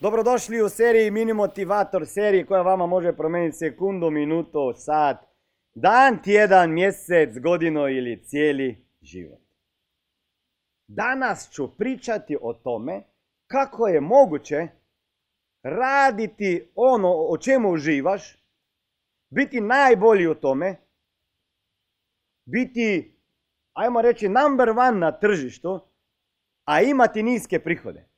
Dobrodošli u seriji Mini Motivator, seriji koja vama može promijeniti sekundu, minuto, sat, dan, tjedan, mjesec, godinu ili cijeli život. Danas ću pričati o tome kako je moguće raditi ono o čemu uživaš, biti najbolji u tome, biti, ajmo reći, number one na tržištu, a imati niske prihode.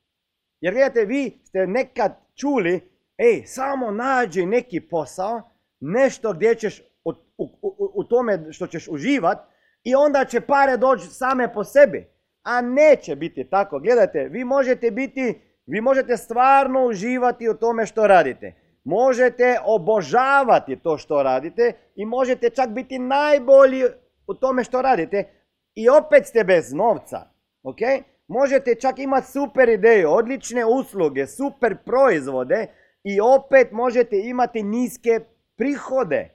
Jer gledajte, vi ste nekad čuli, ej, samo nađi neki posao, nešto gdje ćeš u, u, tome što ćeš uživat i onda će pare doći same po sebi. A neće biti tako. Gledajte, vi možete biti, vi možete stvarno uživati u tome što radite. Možete obožavati to što radite i možete čak biti najbolji u tome što radite i opet ste bez novca. Ok? Možete čak imati super ideje, odlične usluge, super proizvode i opet možete imati niske prihode.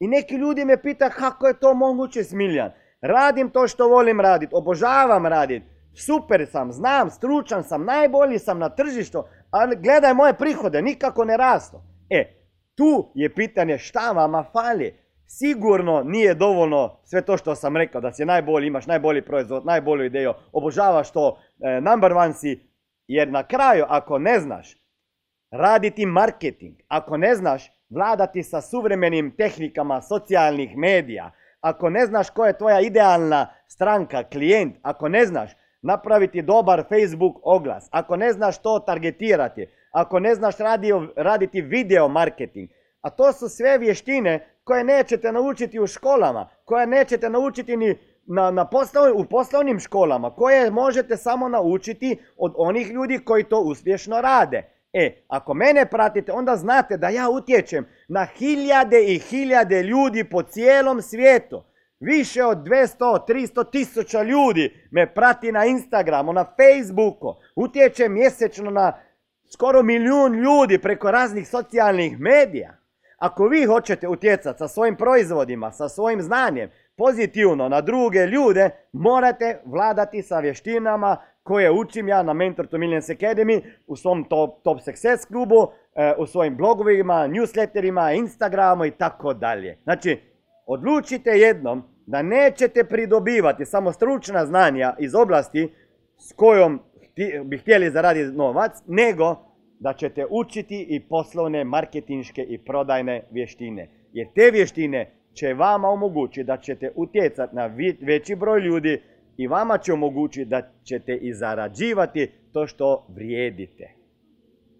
I neki ljudi me pita kako je to moguće Smiljan. Radim to što volim raditi, obožavam raditi, super sam, znam, stručan sam, najbolji sam na tržištu, ali gledaj moje prihode, nikako ne rastu. E, tu je pitanje šta vama fali sigurno nije dovoljno sve to što sam rekao, da si najbolji, imaš najbolji proizvod, najbolju ideju, obožavaš to, e, number one si, jer na kraju ako ne znaš raditi marketing, ako ne znaš vladati sa suvremenim tehnikama socijalnih medija, ako ne znaš koja je tvoja idealna stranka, klijent, ako ne znaš napraviti dobar Facebook oglas, ako ne znaš to targetirati, ako ne znaš raditi video marketing, a to su sve vještine koje nećete naučiti u školama, koje nećete naučiti ni na, na u poslovnim školama, koje možete samo naučiti od onih ljudi koji to uspješno rade. E, ako mene pratite, onda znate da ja utječem na hiljade i hiljade ljudi po cijelom svijetu. Više od 200, 300 tisuća ljudi me prati na Instagramu, na Facebooku. Utječem mjesečno na skoro milijun ljudi preko raznih socijalnih medija. Ako vi hoćete utjecati sa svojim proizvodima, sa svojim znanjem, pozitivno na druge ljude, morate vladati sa vještinama koje učim ja na Mentor to Millions Academy, u svom Top, top Success klubu, e, u svojim blogovima, newsletterima, Instagramu i tako dalje. Znači, odlučite jednom da nećete pridobivati samo stručna znanja iz oblasti s kojom bi htjeli zaraditi novac, nego da ćete učiti i poslovne, marketinške i prodajne vještine. Jer te vještine će vama omogućiti da ćete utjecati na veći broj ljudi i vama će omogućiti da ćete i zarađivati to što vrijedite.